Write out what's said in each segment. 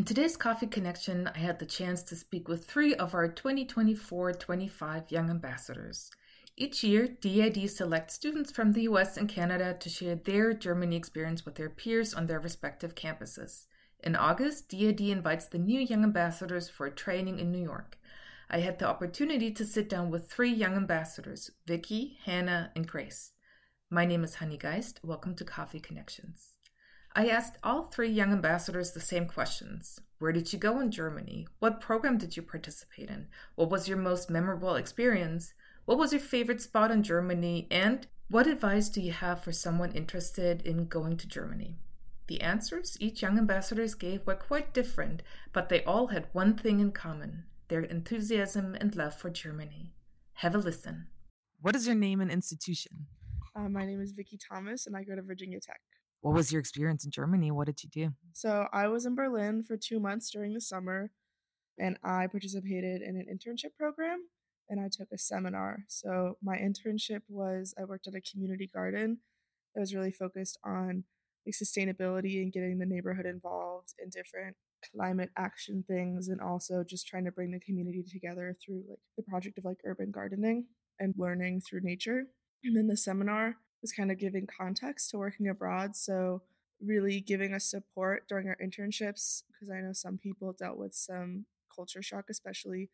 In today's Coffee Connection, I had the chance to speak with three of our 2024 25 Young Ambassadors. Each year, DAAD selects students from the US and Canada to share their Germany experience with their peers on their respective campuses. In August, DAAD invites the new Young Ambassadors for training in New York. I had the opportunity to sit down with three Young Ambassadors Vicky, Hannah, and Grace. My name is Honey Geist. Welcome to Coffee Connections. I asked all three young ambassadors the same questions. Where did you go in Germany? What program did you participate in? What was your most memorable experience? What was your favorite spot in Germany? And what advice do you have for someone interested in going to Germany? The answers each young ambassadors gave were quite different, but they all had one thing in common their enthusiasm and love for Germany. Have a listen. What is your name and institution? Uh, my name is Vicky Thomas, and I go to Virginia Tech. What was your experience in Germany? What did you do? So I was in Berlin for two months during the summer, and I participated in an internship program and I took a seminar. So my internship was I worked at a community garden that was really focused on like sustainability and getting the neighborhood involved in different climate action things and also just trying to bring the community together through like the project of like urban gardening and learning through nature. And then the seminar was kind of giving context to working abroad. So, really giving us support during our internships, because I know some people dealt with some culture shock, especially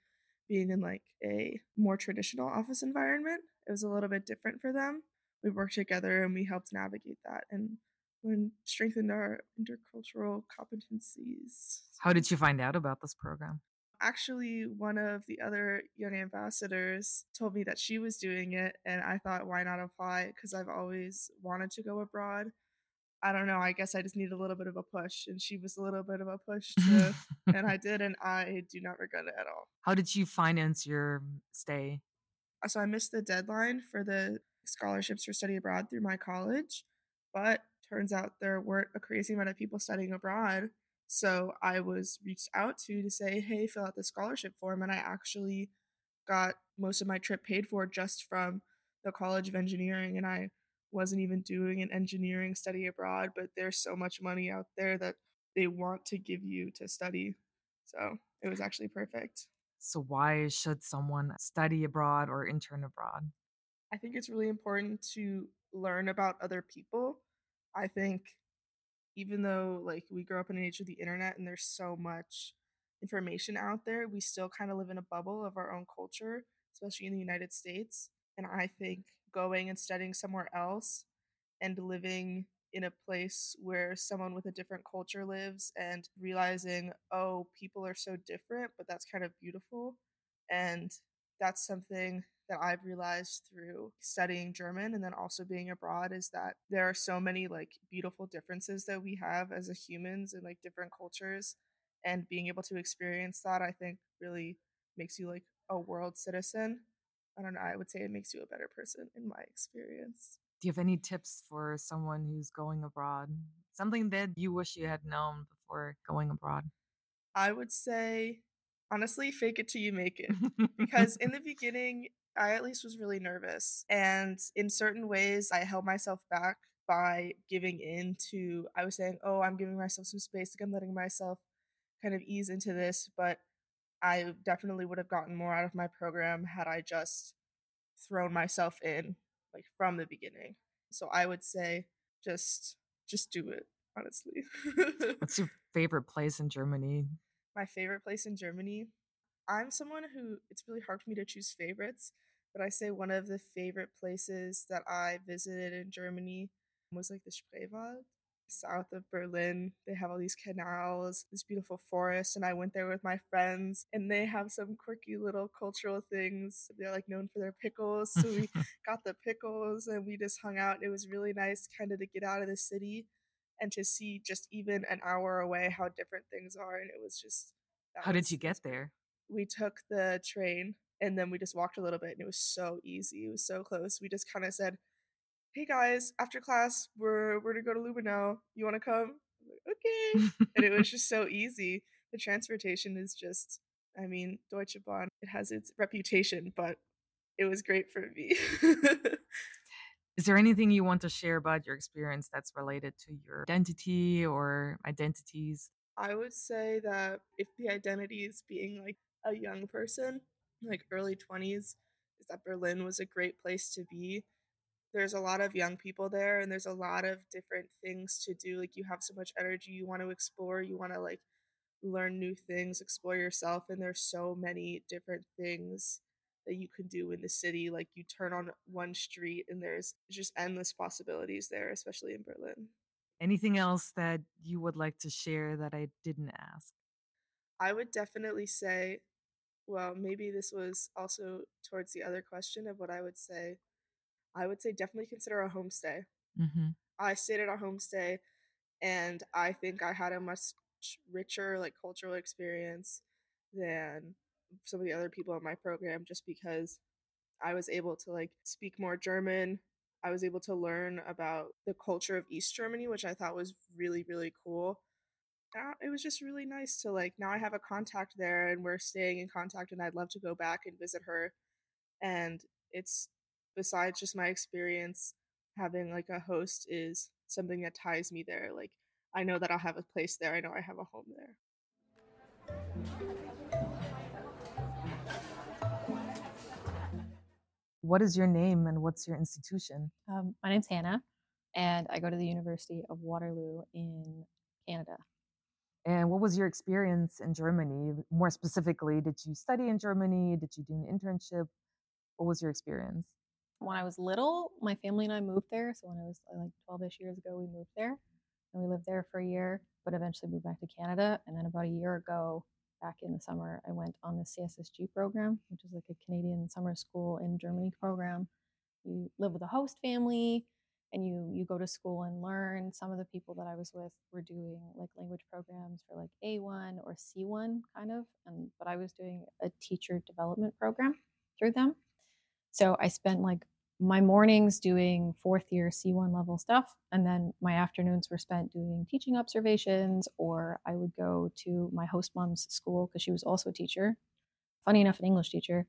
being in like a more traditional office environment. It was a little bit different for them. We worked together and we helped navigate that and strengthened our intercultural competencies. How did you find out about this program? Actually one of the other young ambassadors told me that she was doing it and i thought why not apply? Because i've always wanted to go abroad. I don't know i guess i just need a little bit of a push and she was a little bit of a push too and i did and i do not regret it at all. How did you finance your stay? Uh, so i missed the deadline for the scholarships for study abroad through my college but turns out there weren't a crazy amount of people studying abroad so I was reached out to to say, hey, fill out the scholarship form. And I actually got most of my trip paid for just from the College of Engineering. And I wasn't even doing an engineering study abroad, but there's so much money out there that they want to give you to study. So it was actually perfect. So, why should someone study abroad or intern abroad? I think it's really important to learn about other people. I think even though like we grow up in an age of the internet and there's so much information out there, we still kind of live in a bubble of our own culture, especially in the United States. And I think going and studying somewhere else and living in a place where someone with a different culture lives and realizing, oh, people are so different, but that's kind of beautiful. And that's something that I've realized through studying German and then also being abroad is that there are so many like beautiful differences that we have as a humans and like different cultures and being able to experience that I think really makes you like a world citizen. I don't know, I would say it makes you a better person in my experience. Do you have any tips for someone who's going abroad? Something that you wish you had known before going abroad? I would say honestly fake it till you make it because in the beginning I at least was really nervous. And in certain ways, I held myself back by giving in to, I was saying, oh, I'm giving myself some space, like I'm letting myself kind of ease into this. But I definitely would have gotten more out of my program had I just thrown myself in like from the beginning. So I would say just just do it, honestly. What's your favorite place in Germany? My favorite place in Germany. I'm someone who it's really hard for me to choose favorites but I say one of the favorite places that I visited in Germany was like the Spreewald, south of Berlin. They have all these canals, this beautiful forest, and I went there with my friends, and they have some quirky little cultural things. They're like known for their pickles, so we got the pickles and we just hung out. It was really nice, kind of to get out of the city and to see just even an hour away how different things are, and it was just. How was, did you get there? We took the train and then we just walked a little bit and it was so easy it was so close. We just kind of said hey guys after class we're we're gonna go to Lübbenau you want to come like, okay. And it was just so easy. The transportation is just i mean deutsche bahn it has its reputation but it was great for me is there anything you want to share about your experience that's related to your identity or identities I would say that if the identity is being like a young person, like early 20s, is that Berlin was a great place to be. There's a lot of young people there and there's a lot of different things to do. Like you have so much energy, you want to explore, you want to like learn new things, explore yourself, and there's so many different things that you can do in the city. Like you turn on one street and there's just endless possibilities there, especially in Berlin. Anything else that you would like to share that I didn't ask? I would definitely say, well, maybe this was also towards the other question of what I would say. I would say definitely consider a homestay. Mm-hmm. I stayed at a homestay and I think I had a much richer like cultural experience than some of the other people in my program just because I was able to like speak more German. I was able to learn about the culture of East Germany, which I thought was really, really cool. Ah, it was just really nice to like now I have a contact there and we're staying in contact and I'd love to go back and visit her. And it's besides just my experience having like a host is something that ties me there. Like I know that I'll have a place there. I know I have a home there. What is your name and what's your institution? Um, my name's Hannah, and I go to the University of Waterloo in Canada. And what was your experience in Germany? More specifically, did you study in Germany? Did you do an internship? What was your experience? When I was little, my family and I moved there. So when I was like 12 ish years ago, we moved there and we lived there for a year, but eventually moved back to Canada. And then about a year ago, back in the summer, I went on the CSSG program, which is like a Canadian summer school in Germany program. You live with a host family and you you go to school and learn. Some of the people that I was with were doing like language programs for like A1 or C1 kind of, and but I was doing a teacher development program through them. So I spent like my mornings doing fourth year C1 level stuff. And then my afternoons were spent doing teaching observations, or I would go to my host mom's school because she was also a teacher, funny enough, an English teacher.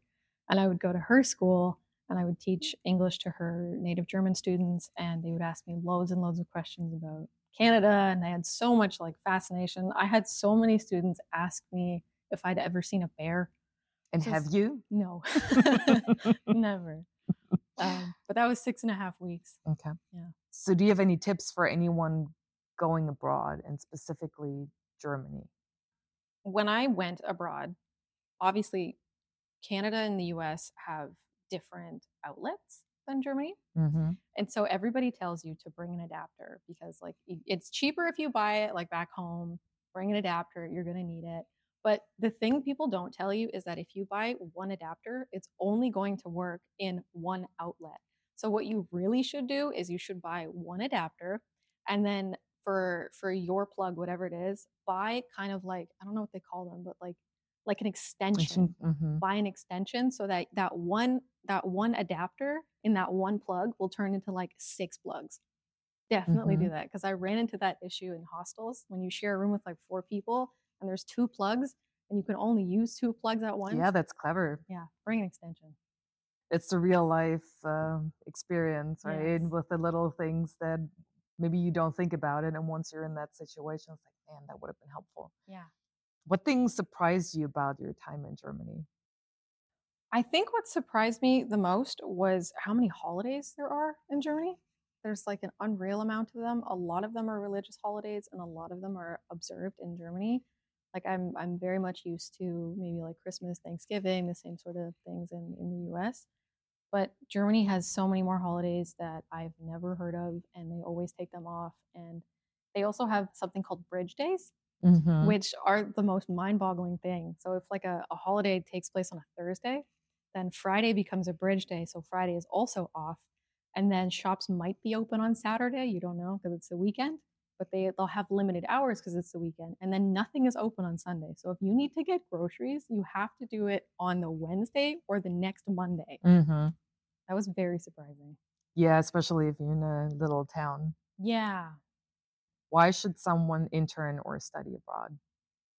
And I would go to her school and I would teach English to her native German students. And they would ask me loads and loads of questions about Canada. And I had so much like fascination. I had so many students ask me if I'd ever seen a bear. And Just, have you? No, never. Um, but that was six and a half weeks. Okay. Yeah. So, do you have any tips for anyone going abroad and specifically Germany? When I went abroad, obviously, Canada and the US have different outlets than Germany. Mm-hmm. And so everybody tells you to bring an adapter because, like, it's cheaper if you buy it, like, back home. Bring an adapter, you're going to need it. But the thing people don't tell you is that if you buy one adapter, it's only going to work in one outlet. So what you really should do is you should buy one adapter and then for for your plug whatever it is, buy kind of like I don't know what they call them, but like like an extension. Mm-hmm. Buy an extension so that that one that one adapter in that one plug will turn into like six plugs. Definitely mm-hmm. do that because I ran into that issue in hostels when you share a room with like four people and there's two plugs and you can only use two plugs at once. Yeah, that's clever. Yeah, bring an extension. It's the real life uh, experience, right? Yes. With the little things that maybe you don't think about it. And once you're in that situation, it's like, man, that would have been helpful. Yeah. What things surprised you about your time in Germany? I think what surprised me the most was how many holidays there are in Germany. There's like an unreal amount of them. A lot of them are religious holidays, and a lot of them are observed in Germany like I'm I'm very much used to maybe like Christmas, Thanksgiving, the same sort of things in, in the US. But Germany has so many more holidays that I've never heard of and they always take them off. And they also have something called bridge days, mm-hmm. which are the most mind-boggling thing. So if like a, a holiday takes place on a Thursday, then Friday becomes a bridge day. So Friday is also off. And then shops might be open on Saturday. You don't know because it's the weekend but they they'll have limited hours because it's the weekend and then nothing is open on sunday. So if you need to get groceries you have to do it on the wednesday or the next monday. Mm-hmm. that was very surprising. Yeah especially if you're in a little town. Yeah. Why should someone intern or study abroad?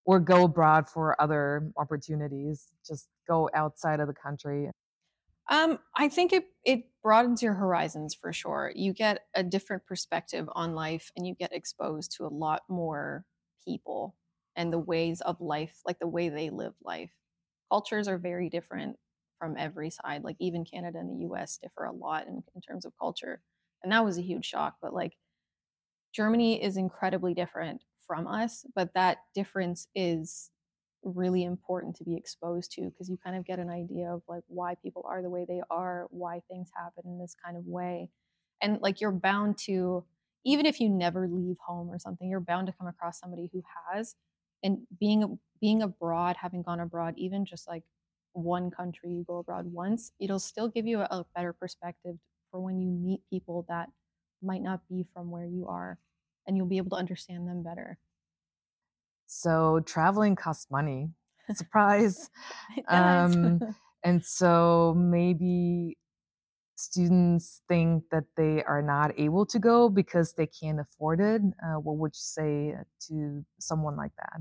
Or go abroad for other opportunities just go outside of the country um, I think it it broadens your horizons for sure. You get a different perspective on life, and you get exposed to a lot more people and the ways of life, like the way they live life. Cultures are very different from every side. Like even Canada and the US differ a lot in, in terms of culture. And that was a huge shock. But like Germany is incredibly different from us, but that difference is really important to be exposed to because you kind of get an idea of like why people are the way they are, why things happen in this kind of way. And like you're bound to even if you never leave home or something, you're bound to come across somebody who has and being being abroad, having gone abroad even just like one country you go abroad once, it'll still give you a, a better perspective for when you meet people that might not be from where you are and you'll be able to understand them better. So traveling costs money. Surprise. um, and so maybe students think that they are not able to go because they can't afford it. Uh, what would you say to someone like that?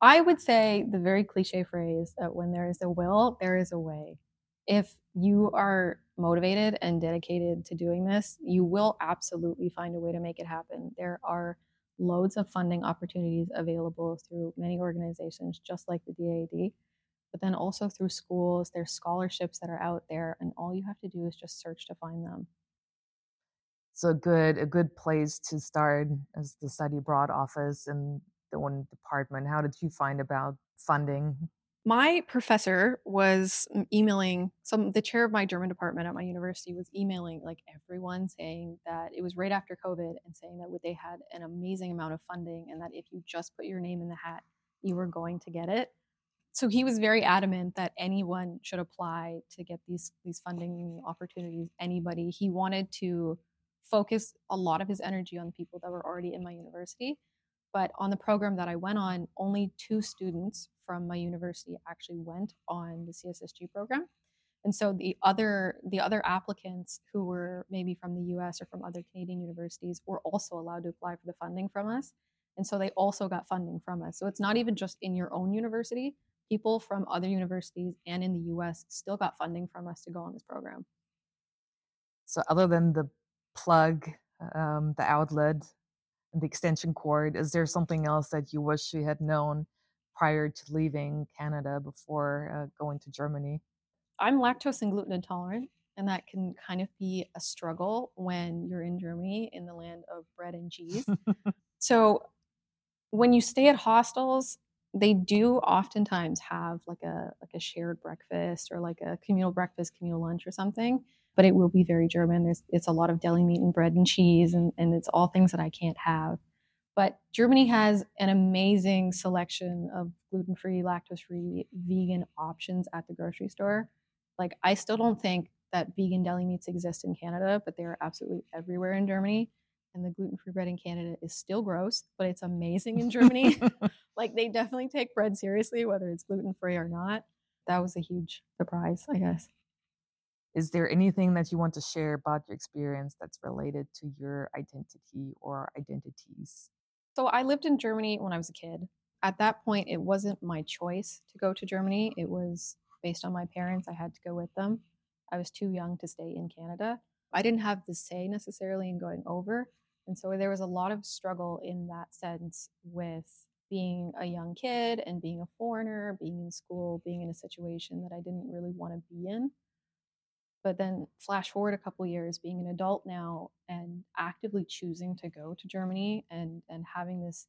I would say the very cliche phrase that when there is a will, there is a way. If you are motivated and dedicated to doing this, you will absolutely find a way to make it happen. There are loads of funding opportunities available through many organizations, just like the DAAD, but then also through schools. There's scholarships that are out there, and all you have to do is just search to find them. So good a good place to start is the study abroad office and the one department. How did you find about funding? My professor was mm, emailing some the chair of my german department at my university was emailing like everyone saying that it was right after covid and saying that they had an amazing amount of funding and that if you just put your name in the hat you were going to get it. So he was very adamant that anyone should apply to get these these funding opportunities anybody. He wanted to focus a lot of his energy on people that were already in my university but on the program that I went on, only two students from my university actually went on the CSSG program. And so the other the other applicants who were maybe from the US or from other Canadian universities were also allowed to apply for the funding from us. And so they also got funding from us. So it's not even just in your own university. People from other universities and in the US still got funding from us to go on this program. So other than the plug, um, the outlet, the extension cord. Is there something else that you wish you had known prior to leaving Canada before uh, going to Germany? I'm lactose and gluten intolerant, and that can kind of be a struggle when you're in Germany in the land of bread and cheese. so when you stay at hostels, they do oftentimes have like a like a shared breakfast or like a communal breakfast, communal lunch or something but it will be very German. There's it's a lot of deli meat and bread and cheese, and, and it's all things that I can't have. But Germany has an amazing selection of gluten free, lactose free, vegan options at the grocery store. Like, I still don't think that vegan deli meats exist in Canada, but they are absolutely everywhere in Germany. And the gluten free bread in Canada is still gross, but it's amazing in Germany. like, they definitely take bread seriously, whether it's gluten free or not. That was a huge surprise, I guess is there anything that you want to share about your experience that's related to your identity or identities? So, I lived in Germany when I was a kid. At that point, it wasn't my choice to go to Germany. It was based on my parents. I had to go with them. I was too young to stay in Canada. I didn't have the say necessarily in going over. And so there was a lot of struggle in that sense with being a young kid and being a foreigner, being in school, being in a situation that I didn't really want to be in. But then flash forward a couple years, being an adult now and actively choosing to go to Germany and and having this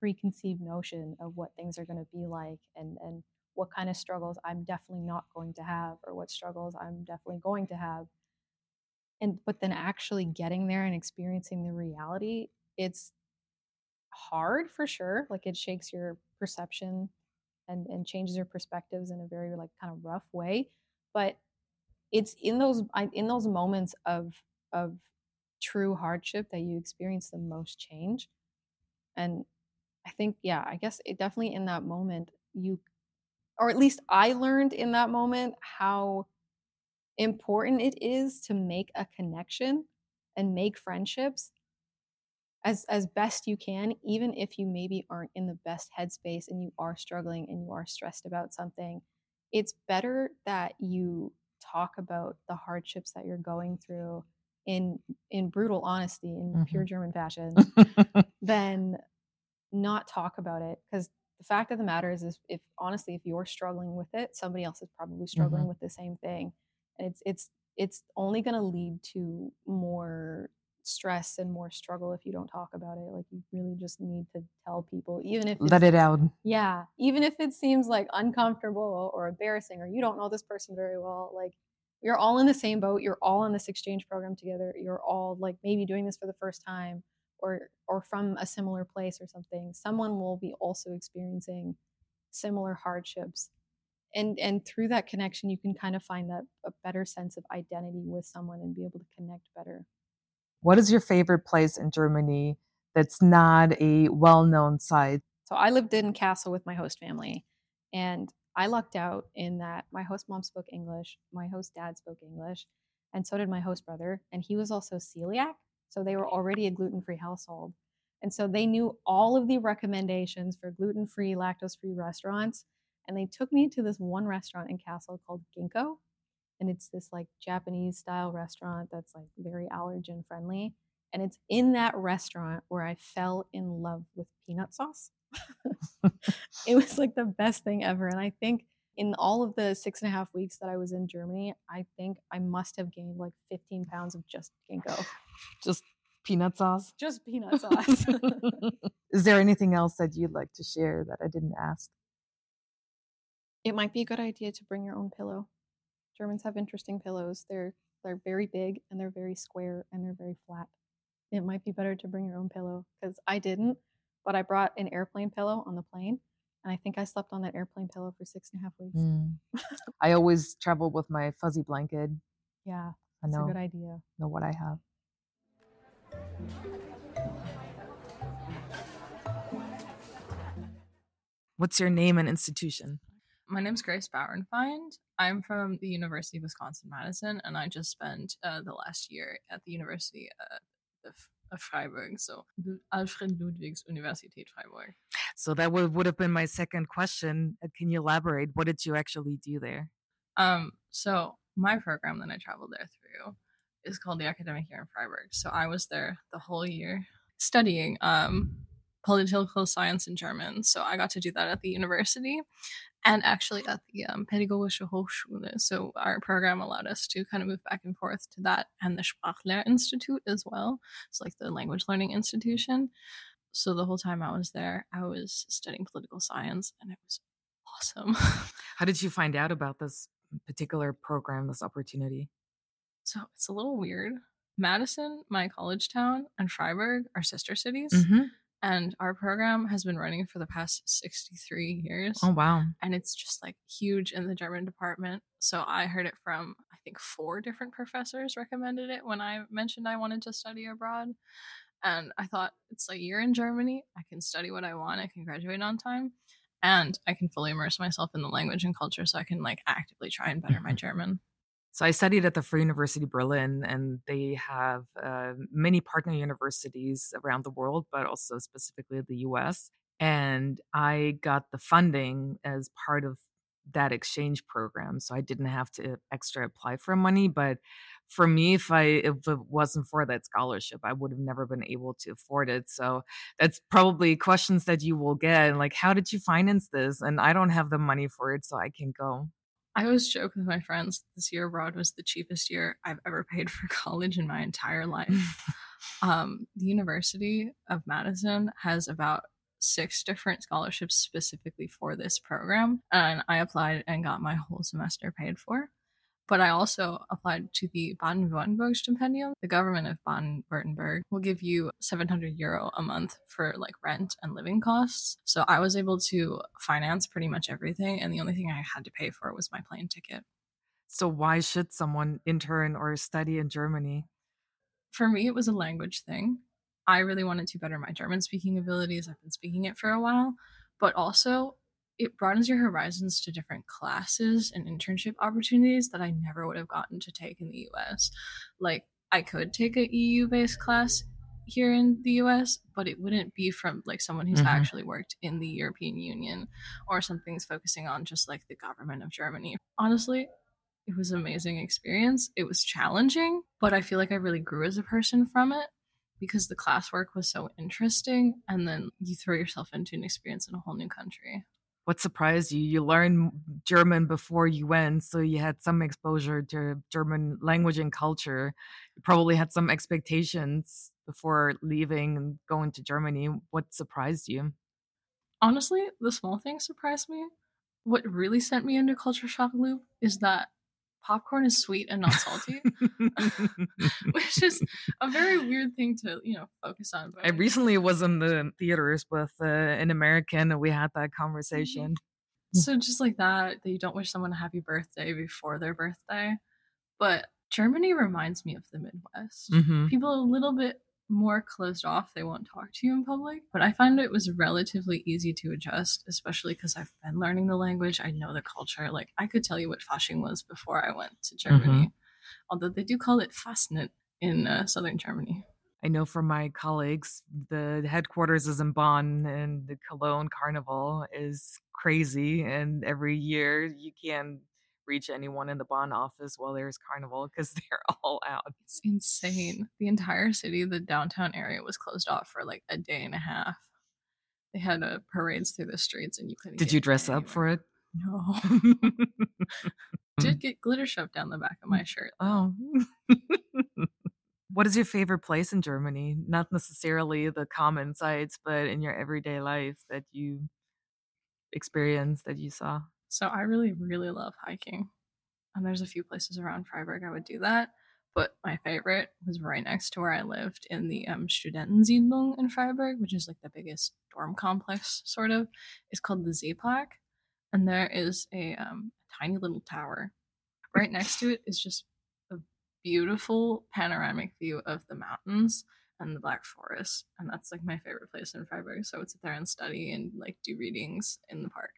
preconceived notion of what things are going to be like and and what kind of struggles I'm definitely not going to have or what struggles I'm definitely going to have. And but then actually getting there and experiencing the reality, it's hard for sure. Like it shakes your perception and and changes your perspectives in a very like kind of rough way. But it's in those in those moments of of true hardship that you experience the most change. And i think yeah i guess it definitely in that moment you or at least i learned in that moment how important it is to make a connection and make friendships as as best you can even if you maybe aren't in the best headspace and you are struggling and you are stressed about something. It's better that you talk about the hardships that you're going through in in brutal honesty in mm-hmm. pure german fashion then not talk about it because the fact of the matter is, is if honestly, if you're struggling with it, somebody else is probably struggling Mhm. with the same thing. And it's it's it's only going to lead to more stress and more struggle if you don't talk about it. Like you really just need to tell people, even if Let it out. yeah, even if it seems like uncomfortable or embarrassing, or you don't know this person very well, like you're all in the same boat. You're all in this exchange program together. You're all like maybe doing this for the first time, or or from a similar place or something. Someone will be also experiencing similar hardships, and and through that connection, you can kind of find that a better sense of identity with someone and be able to connect better. What is your favorite place in Germany that's not a well known site? So I lived in Kassel with my host family, and I lucked out in that my host mom spoke English, my host dad spoke English, and so did my host brother, and he was also celiac, so they were already a gluten-free household. And so they knew all of the recommendations for gluten-free, lactose-free restaurants, and they took me to this one restaurant in Kassel called Ginkgo, and it's this like Japanese style restaurant that's like very allergen friendly. And it's in that restaurant where I fell in love with peanut sauce. it was like the best thing ever. And I think in all of the six and a half weeks that I was in Germany, I think I must have gained like 15 pounds of just ginkgo, Just peanut sauce? just peanut sauce. is there anything else that you'd like to share that I didn't ask? it might be a good idea to bring your own pillow. Germans have interesting pillows. They're they're very big and they're very square and they're very flat. It might be better to bring your own pillow because I didn't, but I brought an airplane pillow on the plane, and I think I slept on that airplane pillow for six and a half weeks. Mm. I always travel with my fuzzy blanket. Yeah, I that's a know good idea. know what I have. What's your name and institution? My name's Grace Bauernfeind. I'm from the University of Wisconsin Madison, and I just spent uh, the last year at the University uh, of, of Freiburg, so Albert Ludwigs Universität Freiburg. So that would, would have been my second question. Uh, Can you elaborate? What did you actually do there? Um, so my program that I traveled there through is called the Academic Year in Freiburg. So I was there the whole year studying um, political science and German. So I got to do that at the university and actually at the um, Pädagogische Hochschule. So our program allowed us to kind of move back and forth to that and the Sprachlehrinstitut as well. It's like the language learning institution. So the whole time I was there, I was studying political science and it was awesome. How did you find out about this particular program, this opportunity? So it's a little weird. Madison, my college town, and Freiburg are sister cities. Mm-hmm. And our program has been running for the past 63 years. Oh, wow. And it's just like huge in the German department. So I heard it from, I think, four different professors recommended it when I mentioned I wanted to study abroad. And I thought, it's like a year in Germany. I can study what I want. I can graduate on time. And I can fully immerse myself in the language and culture so I can like actively try and better my Mhm. German. So I studied at the Free University Berlin, and they have uh, many partner universities around the world, but also specifically the U.S. And I got the funding as part of that exchange program, so I didn't have to extra apply for money. But for me, if I if it wasn't for that scholarship, I would have never been able to afford it. So that's probably questions that you will get, like how did you finance this? And I don't have the money for it, so I can go. I always joke with my friends this year abroad was the cheapest year I've ever paid for college in my entire life. um, the University of Madison has about six different scholarships specifically for this program, and I applied and got my whole semester paid for. But I also applied to the Baden Württemberg Stipendium. The government of Baden Württemberg will give you 700 euro a month for like rent and living costs. So I was able to finance pretty much everything. And the only thing I had to pay for was my plane ticket. So why should someone intern or study in Germany? For me, it was a language thing. I really wanted to better my German speaking abilities. I've been speaking it for a while, but also it broadens your horizons to different classes and internship opportunities that I never would have gotten to take in the US. Like, I could take a EU based class here in the US, but it wouldn't be from like someone who's Mhm. actually worked in the European Union or something that's focusing on just like the government of Germany. Honestly, it was an amazing experience. It was challenging, but I feel like I really grew as a person from it. because the classwork was so interesting and then you throw yourself into an experience in a whole new country what surprised you? You learned german before you went so you had some exposure to german language and culture. You probably had some expectations before leaving and going to germany. What surprised you? Honestly the small things surprised me. What really sent me into culture shock loop is that popcorn is sweet and not salty, which is a very weird thing to you know focus on. But I recently was in the theaters with uh, an American, and we had that mm-hmm. conversation. So just like that, that you don't wish someone a happy birthday before their birthday, but Germany reminds me of the Midwest. Mm-hmm. People a little bit more closed off. They won't talk to you in public. But I find it was relatively easy to adjust, especially because I've been learning the language. I know the culture. Like I could tell you what Fasching was before I went to Germany, mm-hmm. although they do call it Fastnacht in uh, southern Germany. I know from my colleagues, the headquarters is in Bonn, and the Cologne Carnival is crazy. And every year you can reach anyone in the Bonn office while there's carnival because they're all out. It's insane. The entire city, the downtown area, was closed off for like a day and a half. They had uh, parades through the streets, and you couldn't. Did you dress up for it? No. Did get glitter shoved down the back of my shirt. Oh. what is your favorite place in Germany? Not necessarily the common sites, but in your everyday life that you experienced that you saw. So I really, really love hiking. And there's a few places around Freiburg I would do that. But my favorite was right next to where I lived in the um, Studentensiedlung in Freiburg, which is like the biggest dorm complex, sort of. It's called the Seepark. And there is a um, tiny little tower. Right next to it is just a beautiful panoramic view of the mountains and the Black Forest. And that's like my favorite place in Freiburg. So I would sit there and study and like do readings in the park.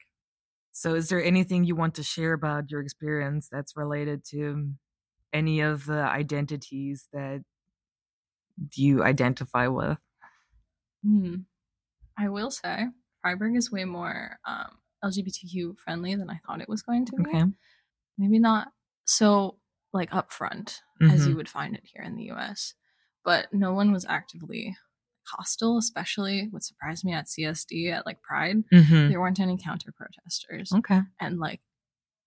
So, is there anything you want to share about your experience that's related to any of the identities that you identify with? Hmm. I will say Freiburg is way more um, LGBTQ friendly than I thought it was going to be. Okay. Maybe not so like upfront mm-hmm. as you would find it here in the US, but no one was actively hostile, especially what surprised me at CSD at like Pride. Mm-hmm. There weren't any counter protesters. Okay. And like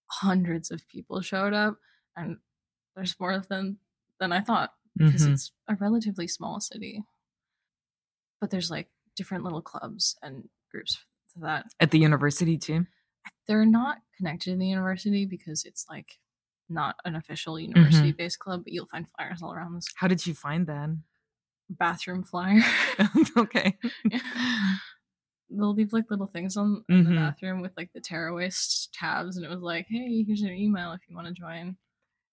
hundreds of people showed up, and there's more of them than I thought because mm-hmm. it's a relatively small city. But there's like different little clubs and groups to that. At the university too? They're not connected to the university because it's like not an official university based mm-hmm. club, but you'll find flyers all around this. How did you find that? Bathroom flyer. okay. They'll leave like little things on mm-hmm. the bathroom with like the tearaway tabs, and it was like, "Hey, here's your email if you want to join."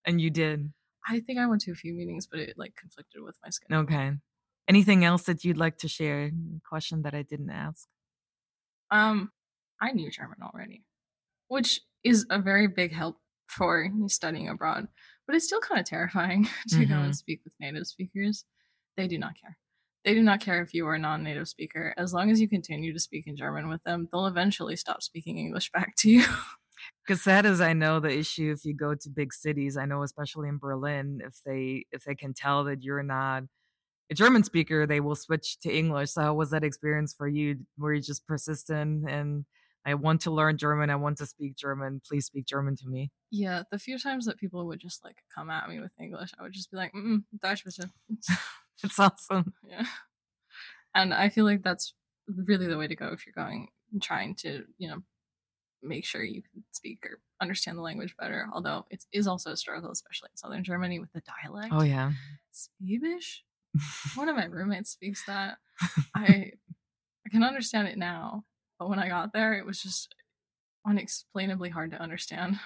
And you did. I think I went to a few meetings, but it like conflicted with my schedule. Okay. Anything else that you'd like to share? Question that I didn't ask. Um, I knew German already, which is a very big help for studying abroad, but it's still kind of terrifying to mm-hmm. go and speak with native speakers. They do not care. They do not care if you are a non native speaker. As long as you continue to speak in German with them, they'll eventually stop speaking English back to you. Because that is, I know, the issue if you go to big cities. I know, especially in Berlin, if they if they can tell that you're not a German speaker, they will switch to English. So, how was that experience for you? Were you just persistent and I want to learn German. I want to speak German. Please speak German to me. Yeah, the few times that people would just like come at me with English, I would just be like, mm Deutsch bitte. it's awesome. Yeah. And I feel like that's really the way to go if you're going trying to, you know, make sure you can speak or understand the language better. Although it is also a struggle, especially in southern Germany with the dialect. Oh yeah. Schwäbisch? One of my roommates speaks that. I I can understand it now, but when I got there it was just unexplainably hard to understand.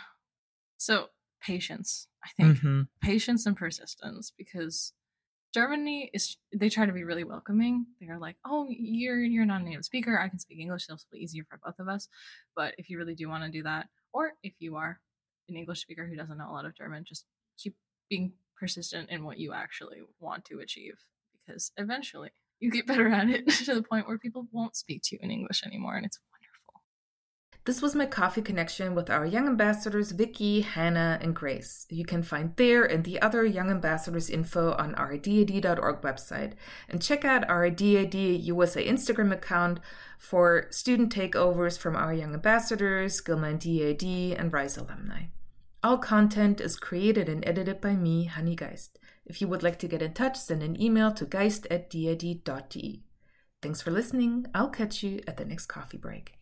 So patience, I think. Mm-hmm. Patience and persistence because Germany is they try to be really welcoming. They're like, "Oh, you're you're not a native speaker. I can speak English. It'll be easier for both of us." But if you really do want to do that, or if you are an English speaker who doesn't know a lot of German, just keep being persistent in what you actually want to achieve because eventually you get better at it to the point where people won't speak to you in English anymore and it's This was my coffee connection with our young ambassadors Vicky, Hannah, and Grace. You can find their and the other young ambassadors info on our website and check out our DAAD USA Instagram account for student takeovers from our young ambassadors, Gilman DAAD, and RISE alumni. All content is created and edited by me, Honey Geist. If you would like to get in touch, send an email to geist at daad.de. Thanks for listening. I'll catch you at the next coffee break.